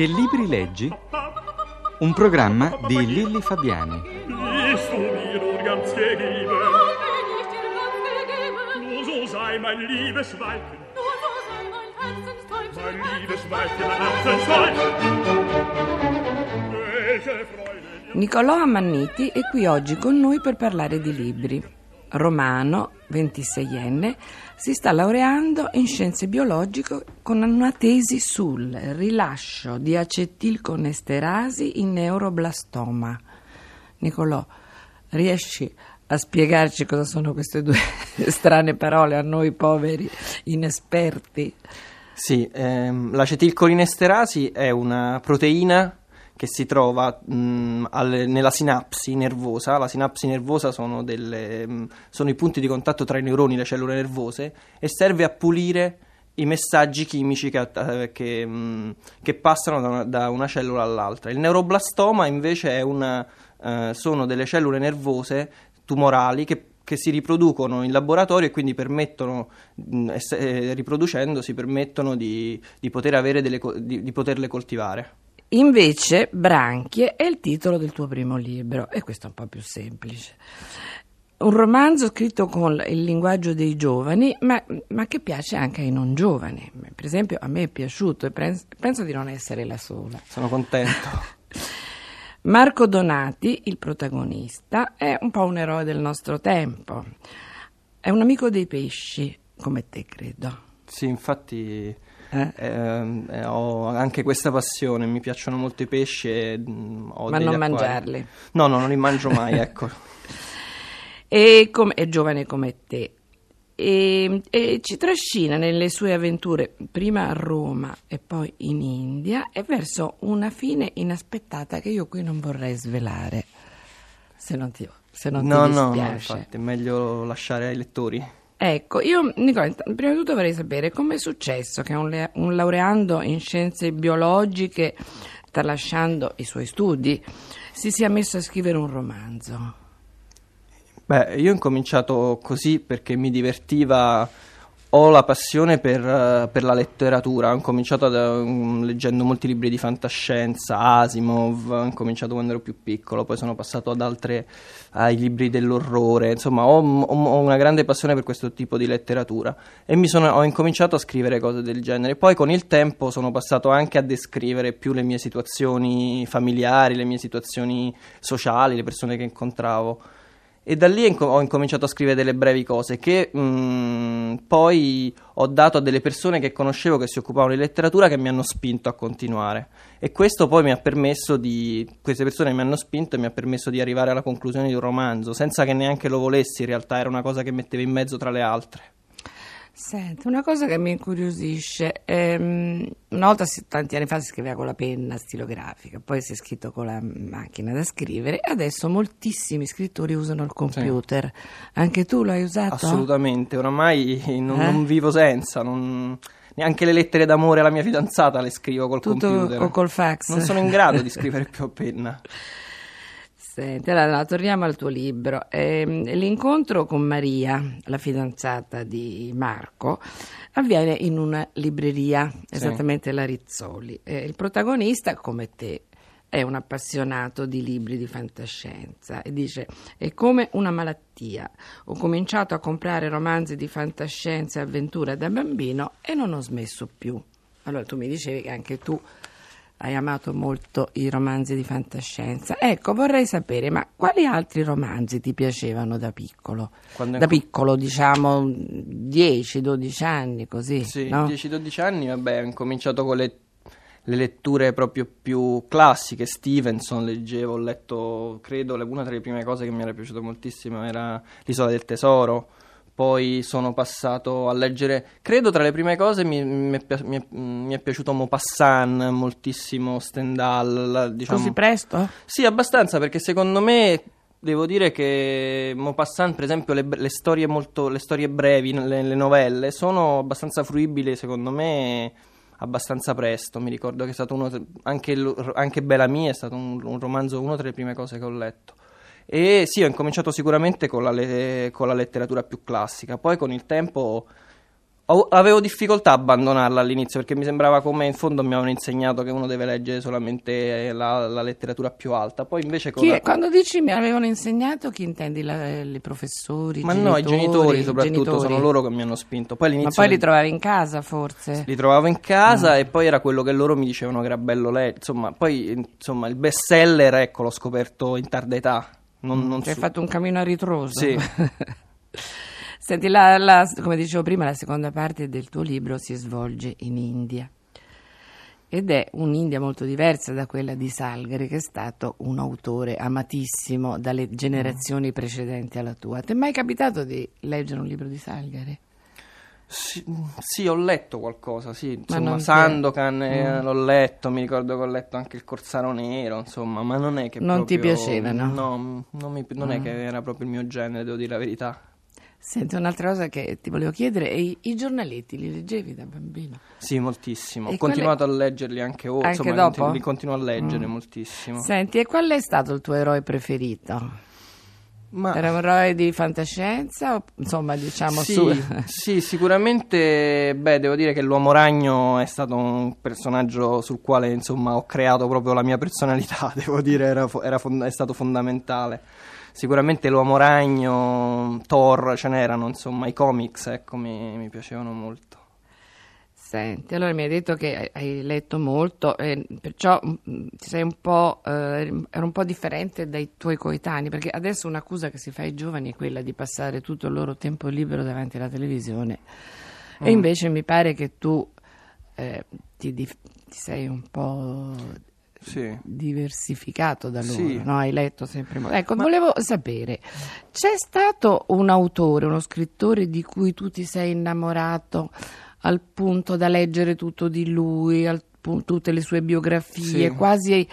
Che libri leggi? Un programma di Lilli Fabiani. Dir Nicolò Ammanniti è qui oggi con noi per parlare di libri. Romano, 26enne, si sta laureando in scienze biologiche con una tesi sul rilascio di acetilconesterasi in neuroblastoma. Nicolò, riesci a spiegarci cosa sono queste due strane parole a noi poveri inesperti? Sì, ehm, l'acetilcolinesterasi è una proteina che si trova mh, alle- nella sinapsi nervosa. La sinapsi nervosa sono, delle, mh, sono i punti di contatto tra i neuroni e le cellule nervose e serve a pulire i messaggi chimici che, eh, che, mh, che passano da una, da una cellula all'altra. Il neuroblastoma invece una, eh, sono delle cellule nervose tumorali che che si riproducono in laboratorio e quindi permettono, eh, riproducendosi, permettono di, di poter delle di, di poterle coltivare. Invece, Branchie è il titolo del tuo primo libro, e questo è un po' più semplice. Un romanzo scritto con il linguaggio dei giovani, ma, ma che piace anche ai non giovani. Per esempio, a me è piaciuto e penso, penso di non essere la sola. Sono contento. Marco Donati, il protagonista, è un po' un eroe del nostro tempo. È un amico dei pesci, come te, credo. sì, infatti Eh? ehm, eh, ho anche questa passione, mi piacciono molto i pesci e mh, ho Ma non acquari. mangiarli. No, no, non li mangio mai, ecco. e com- è giovane come te e, e ci trascina nelle sue avventure prima a Roma e poi in India e verso una fine inaspettata che io qui non vorrei svelare se non ti, se non no, ti no, no, dispiace infatti è meglio lasciare ai lettori. Ecco io Nicola int- prima di tutto vorrei sapere come è successo che un, un laureando in scienze biologiche tralasciando i suoi studi si sia messo a scrivere un romanzo? Beh, io ho incominciato così perché mi divertiva, ho la passione per, eh, per la letteratura, ho incominciato da- mm, leggendo molti libri di fantascienza, Asimov, ho incominciato quando ero più piccolo, poi sono passato ad altre, ai libri dell'orrore, insomma ho, ho- ho una grande passione per questo tipo di letteratura e sono- ho incominciato a scrivere cose del genere. Poi con il tempo sono passato anche a descrivere più le mie situazioni familiari, le mie situazioni sociali, le persone che incontravo. E da lì ho incominciato a scrivere delle brevi cose che mh, poi ho dato a delle persone che conoscevo che si occupavano di letteratura che mi hanno spinto a continuare. E questo poi mi ha permesso di. Queste persone mi hanno spinto e mi ha permesso di arrivare alla conclusione di un romanzo, senza che neanche lo volessi, in realtà era una cosa che mettevo in mezzo tra le altre. Senti, una cosa che mi incuriosisce, ehm, una volta, tanti anni fa, si scriveva con la penna stilografica, poi si è scritto con la macchina da scrivere, adesso moltissimi scrittori usano il computer. Anche tu lo hai usato? Assolutamente, oramai non, Eh? non vivo senza. non- Neanche le lettere d'amore alla mia fidanzata le scrivo col Tutto computer. o col fax? Non sono in grado di scrivere più a penna. Senti, allora no, torniamo al tuo libro. Ehm, l'incontro con Maria, la fidanzata di Marco, avviene in una libreria, esattamente la Rizzoli. Eh, il protagonista, come te, è un appassionato di libri di fantascienza e dice: È come una malattia. Ho cominciato a comprare romanzi di fantascienza e avventura da bambino e non ho smesso più. Allora tu mi dicevi che anche tu hai amato molto i romanzi di fantascienza. Ecco, vorrei sapere, ma quali altri romanzi ti piacevano da piccolo? Quando da inco- piccolo, diciamo 10-12 anni, così, Sì, no? 10-12 anni, vabbè, ho incominciato con le, le letture proprio più classiche. Stevenson leggevo, ho letto, credo, una tra le prime cose che mi era piaciuto moltissimo era L'isola del tesoro. Poi sono passato a leggere, credo tra le prime cose mi, mi è, mi è- mi è piaciuto Maupassant, moltissimo Stendhal, diciamo. Così presto? Sì, abbastanza, perché secondo me devo dire che Maupassant, per esempio, le, le storie molto, le storie brevi, le, le novelle, sono abbastanza fruibili, secondo me, abbastanza presto. Mi ricordo che è stato uno, anche, anche Bellamy è stato un, un romanzo, una delle prime cose che ho letto. E sì, ho incominciato sicuramente con la, le- con la letteratura più classica, poi con il tempo ho- avevo difficoltà a abbandonarla all'inizio perché mi sembrava come in fondo mi avevano insegnato che uno deve leggere solamente eh, la, la letteratura più alta. Poi invece con Chi la- quando dici mi avevano insegnato, chi intendi? La- I professori? Ma no, i genitori soprattutto genitori? sono loro che mi hanno spinto. Poi Ma all'inizio poi li trovavi in casa forse? li trovavo in casa e poi era quello che loro mi dicevano che era bello leggere. Insomma, poi insomma, il best seller, ecco, l'ho scoperto in tarda età. Non, non Ci hai fatto un cammino a ritroso. Sì. Senti, la- la- come dicevo prima, la seconda parte del tuo libro si svolge in India. Ed è un'India molto diversa da quella di Salgari, che è stato un autore amatissimo dalle generazioni precedenti alla tua. Ti è mai capitato di leggere un libro di Salgari? Sì, sì, ho letto qualcosa, sì, insomma, Sandokan eh, Mm. l'ho letto, mi ricordo che ho letto anche il Corsaro Nero, insomma, ma non è che Non ti proprio- piacevano? No, non, mi- non Ah. è che era proprio il mio genere, devo dire la verità. Senti, un'altra cosa che ti volevo chiedere, è i, i giornaletti li leggevi da bambino? Sì, moltissimo. E Ho continuato a leggerli anche ora, Anche insomma, dopo? li continuo a leggere Mm. moltissimo. Senti, e qual è stato il tuo eroe preferito? Ma Era un eroe di fantascienza o insomma diciamo sì, su... sì, sicuramente, beh, devo dire che l'Uomo Ragno è stato un personaggio sul quale, insomma, ho creato proprio la mia personalità, devo dire, era era fond- è stato fondamentale. Sicuramente l'Uomo Ragno, Thor, ce n'erano, insomma, i comics, ecco, mi, mi piacevano molto. Senti, allora mi hai detto che hai- letto molto, e perciò mm, sei un po', eh, era un po' differente dai tuoi coetanei, perché adesso un'accusa che si fa ai giovani è quella di passare tutto il loro tempo libero davanti alla televisione. Mm. E invece mi pare che tu eh, ti, ti sei un po' Sì. diversificato da loro, Sì. no? Hai letto sempre molto. Ecco, volevo sapere, c'è stato un autore, uno scrittore di cui tu ti sei innamorato al punto da leggere tutto di lui, al tutte le sue biografie, Sì. quasi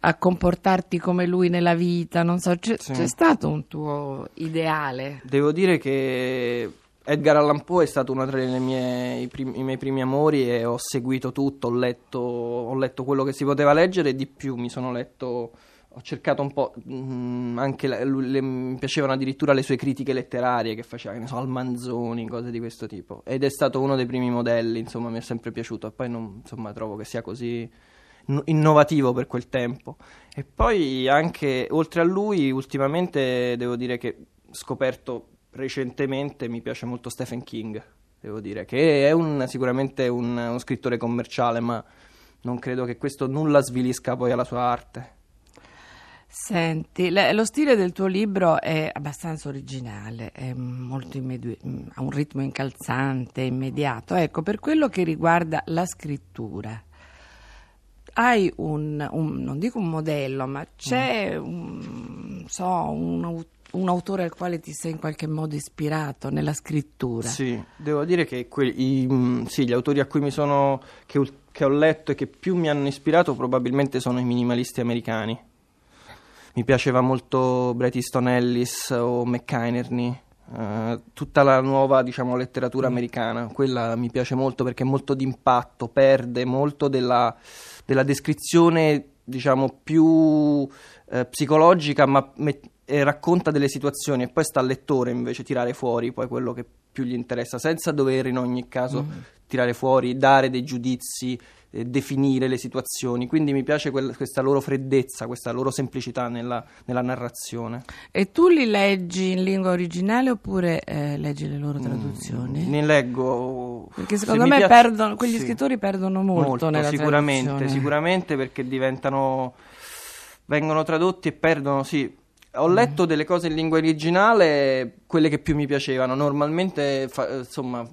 a comportarti come lui nella vita, non so, c'è, Sì. c'è stato un tuo ideale? Devo dire che Edgar Allan Poe è stato uno tra le mie- i, prim- i miei primi amori e ho seguito tutto, ho letto, ho letto quello che si poteva leggere e di più, mi sono letto, ho cercato un po', mm, anche lui- le- mi piacevano addirittura le sue critiche letterarie che faceva, che ne so, al Manzoni, cose di questo tipo. Ed è stato uno dei primi modelli, insomma, mi è sempre piaciuto e poi non, insomma, trovo che sia così no- innovativo per quel tempo. E poi anche oltre a lui, ultimamente devo dire che scoperto recentemente mi piace molto Stephen King, devo dire, che è un- sicuramente un, uno scrittore commerciale, ma non credo che questo nulla svilisca poi alla sua arte. Senti, le- lo stile del tuo libro è abbastanza originale, è molto immedi- mm, ha un ritmo incalzante, immediato. Ecco, per quello che riguarda la scrittura, hai un, un- non dico un modello, ma c'è un, so, un, au- un autore al quale ti sei in qualche modo ispirato nella scrittura? Sì, devo dire che que- i- mm, sì, gli autori a cui mi sono, che, che ho letto e che più mi hanno ispirato probabilmente sono i minimalisti americani. Mi piaceva molto Bret Easton Ellis o McInerney, eh, tutta la nuova diciamo, letteratura americana, quella mi piace molto perché è molto d'impatto, perde molto della, della descrizione diciamo, più eh, psicologica, ma met- racconta delle situazioni e poi sta al lettore invece tirare fuori poi quello che più gli interessa, senza dover in ogni caso tirare fuori, dare dei giudizi, eh, definire le situazioni. Quindi mi piace quel- questa loro freddezza, questa loro semplicità nella, nella narrazione. E tu li leggi in lingua originale oppure eh, leggi le loro traduzioni? Ne leggo. Perché se secondo mi me piace- perdono, quegli sì. scrittori perdono molto, nella sicuramente, traduzione. sicuramente perché diventano vengono tradotti e perdono, sì. Ho Mm. letto delle cose in lingua originale, quelle che più mi piacevano. Normalmente, fa- insomma,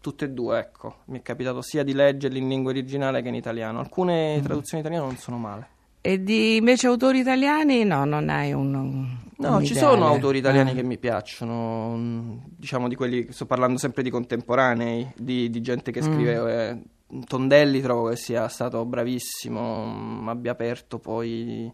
tutte e due, ecco. Mi è capitato sia di leggerli in lingua originale che in italiano. Alcune Mm. traduzioni italiane non sono male. E di invece autori italiani no, non hai un, un No, ci ideale. sono autori italiani Ah. che mi piacciono, mm, diciamo di quelli, sto parlando sempre di contemporanei, di, di gente che Mm. scrive. eh, Tondelli trovo che sia stato bravissimo, mm, abbia aperto poi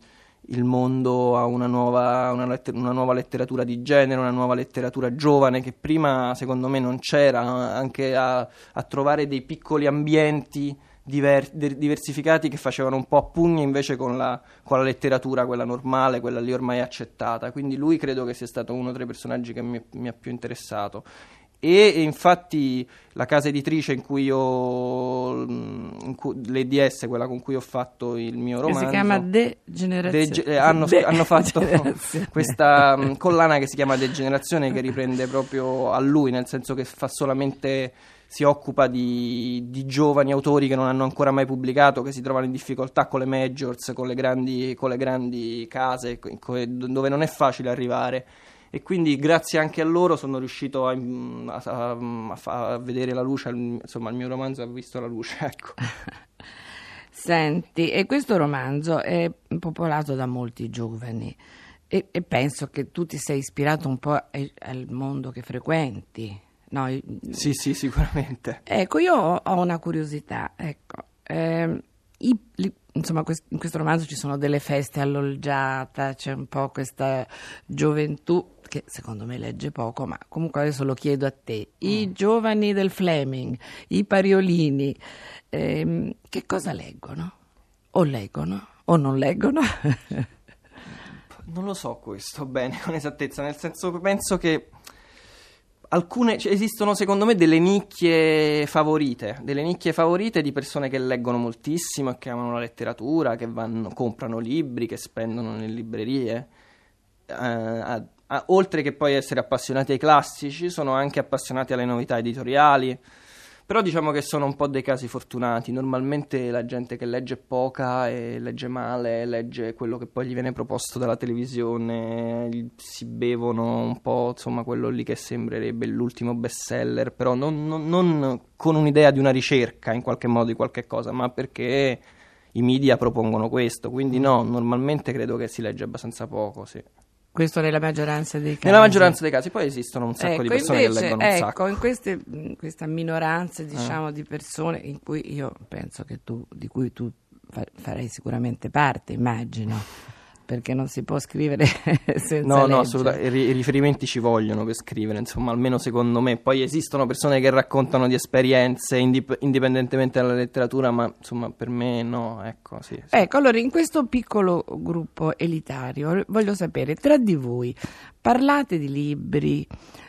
il mondo a una nuova, una letter- una nuova letteratura di genere, una nuova letteratura giovane che prima secondo me non c'era, anche a, a trovare dei piccoli ambienti diver- diversificati che facevano un po' a pugni invece con la, con la letteratura, quella normale, quella lì ormai accettata. Quindi lui credo che sia stato uno tra i personaggi che mi, mi ha più interessato. E infatti la casa editrice in cui io in cui, l'EDS, quella con cui ho fatto il mio romanzo, che si chiama Degenerazione. Dege- eh, hanno, De- hanno fatto questa mh, collana che si chiama Degenerazione che riprende proprio a lui, nel senso che fa solamente si occupa di, di giovani autori che non hanno ancora mai pubblicato, che si trovano in difficoltà con le majors, con le grandi, con le grandi case, dove non è facile arrivare e quindi grazie anche a loro sono riuscito a, a- a- a fa- a vedere la luce, insomma il mio romanzo ha visto la luce, ecco. Senti, e questo romanzo è popolato da molti giovani e, e penso che tu ti sei ispirato un po' ai- al mondo che frequenti. no? Sì, sì, sicuramente. Ecco, io ho, una curiosità. Ecco, ehm, i- li- insomma, quest- in questo romanzo ci sono delle feste all'olgiata, c'è un po' questa gioventù che secondo me legge poco, ma comunque adesso lo chiedo a te. I giovani del Fleming, i pariolini, ehm, che cosa leggono? O leggono o non leggono? Non lo so questo bene con esattezza, nel senso che penso che alcune cioè, esistono secondo me delle nicchie favorite, delle nicchie favorite di persone che leggono moltissimo che amano la letteratura, che vanno, comprano libri, che spendono nelle librerie. Eh, a- a- oltre che poi essere appassionati ai classici, sono anche appassionati alle novità editoriali. Però diciamo che sono un po' dei casi fortunati. Normalmente la gente che legge poca e legge male, legge quello che poi gli viene proposto dalla televisione, si bevono un po', insomma, quello lì che sembrerebbe l'ultimo bestseller, però non, non- non con un'idea di una ricerca in qualche modo di qualche cosa, ma perché i media propongono questo. Quindi no, normalmente credo che si legge abbastanza poco, sì. Questo nella maggioranza dei casi. Nella maggioranza dei casi poi esistono un sacco di Ecco, persone invece, che leggono un ecco, sacco. In queste, questa minoranza, diciamo, di persone in cui io penso che tu, di cui tu fa- farai sicuramente parte, immagino, perché non si può scrivere senza No, no, leggere. assolutamente. I riferimenti ci vogliono per scrivere, insomma, almeno secondo me. Poi esistono persone che raccontano di esperienze indip- indipendentemente dalla letteratura, ma insomma, per me no, ecco, sì. sì. Ecco, allora in questo piccolo gruppo elitario voglio sapere, tra di voi parlate di libri,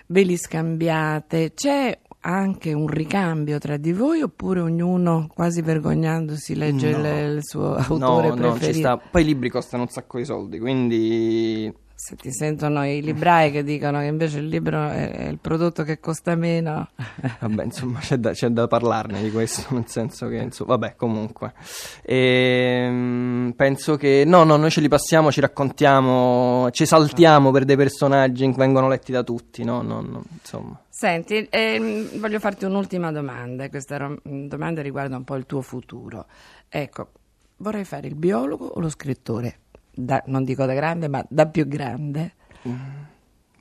ve li scambiate, c'è anche un ricambio tra di voi oppure ognuno quasi vergognandosi legge No. il, il suo autore no, non ci preferito? sta. Poi i libri costano un sacco di soldi, quindi Se ti sentono i librai che dicono che invece il libro è, il prodotto che costa meno, Vabbè, insomma, c'è da, c'è da parlarne di questo, nel senso che, insomma, vabbè, comunque. Ehm, penso che, no, no, noi ce li passiamo, ci raccontiamo, ci esaltiamo per dei personaggi che vengono letti da tutti, no, no, no, insomma. Senti, ehm, voglio farti un'ultima domanda, e questa ro- domanda riguarda un po' il tuo futuro. Ecco, vorrei fare il biologo o lo scrittore? Da- non dico da grande, ma da più grande.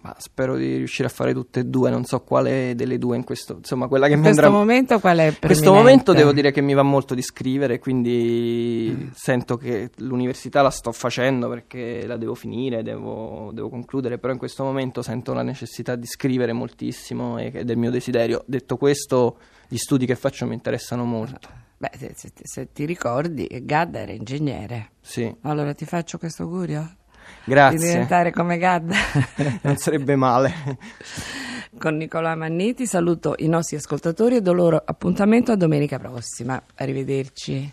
Ma spero di riuscire a fare tutte e due, non so quale delle due in questo, insomma, quella che In mi questo andrà... momento qual è In questo momento devo dire che mi va molto di scrivere, quindi sento che l'università la sto facendo perché la devo finire, devo, devo concludere, però in questo momento sento la necessità di scrivere moltissimo e- ed è il mio desiderio. Detto questo, gli studi che faccio mi interessano molto. Beh, se, se- se ti ricordi, Gadda era ingegnere. Sì, Allora ti faccio questo augurio? Di grazie. diventare come Gadda? Non sarebbe male. Con Nicola Manniti saluto i nostri ascoltatori e do loro appuntamento a domenica prossima. Arrivederci.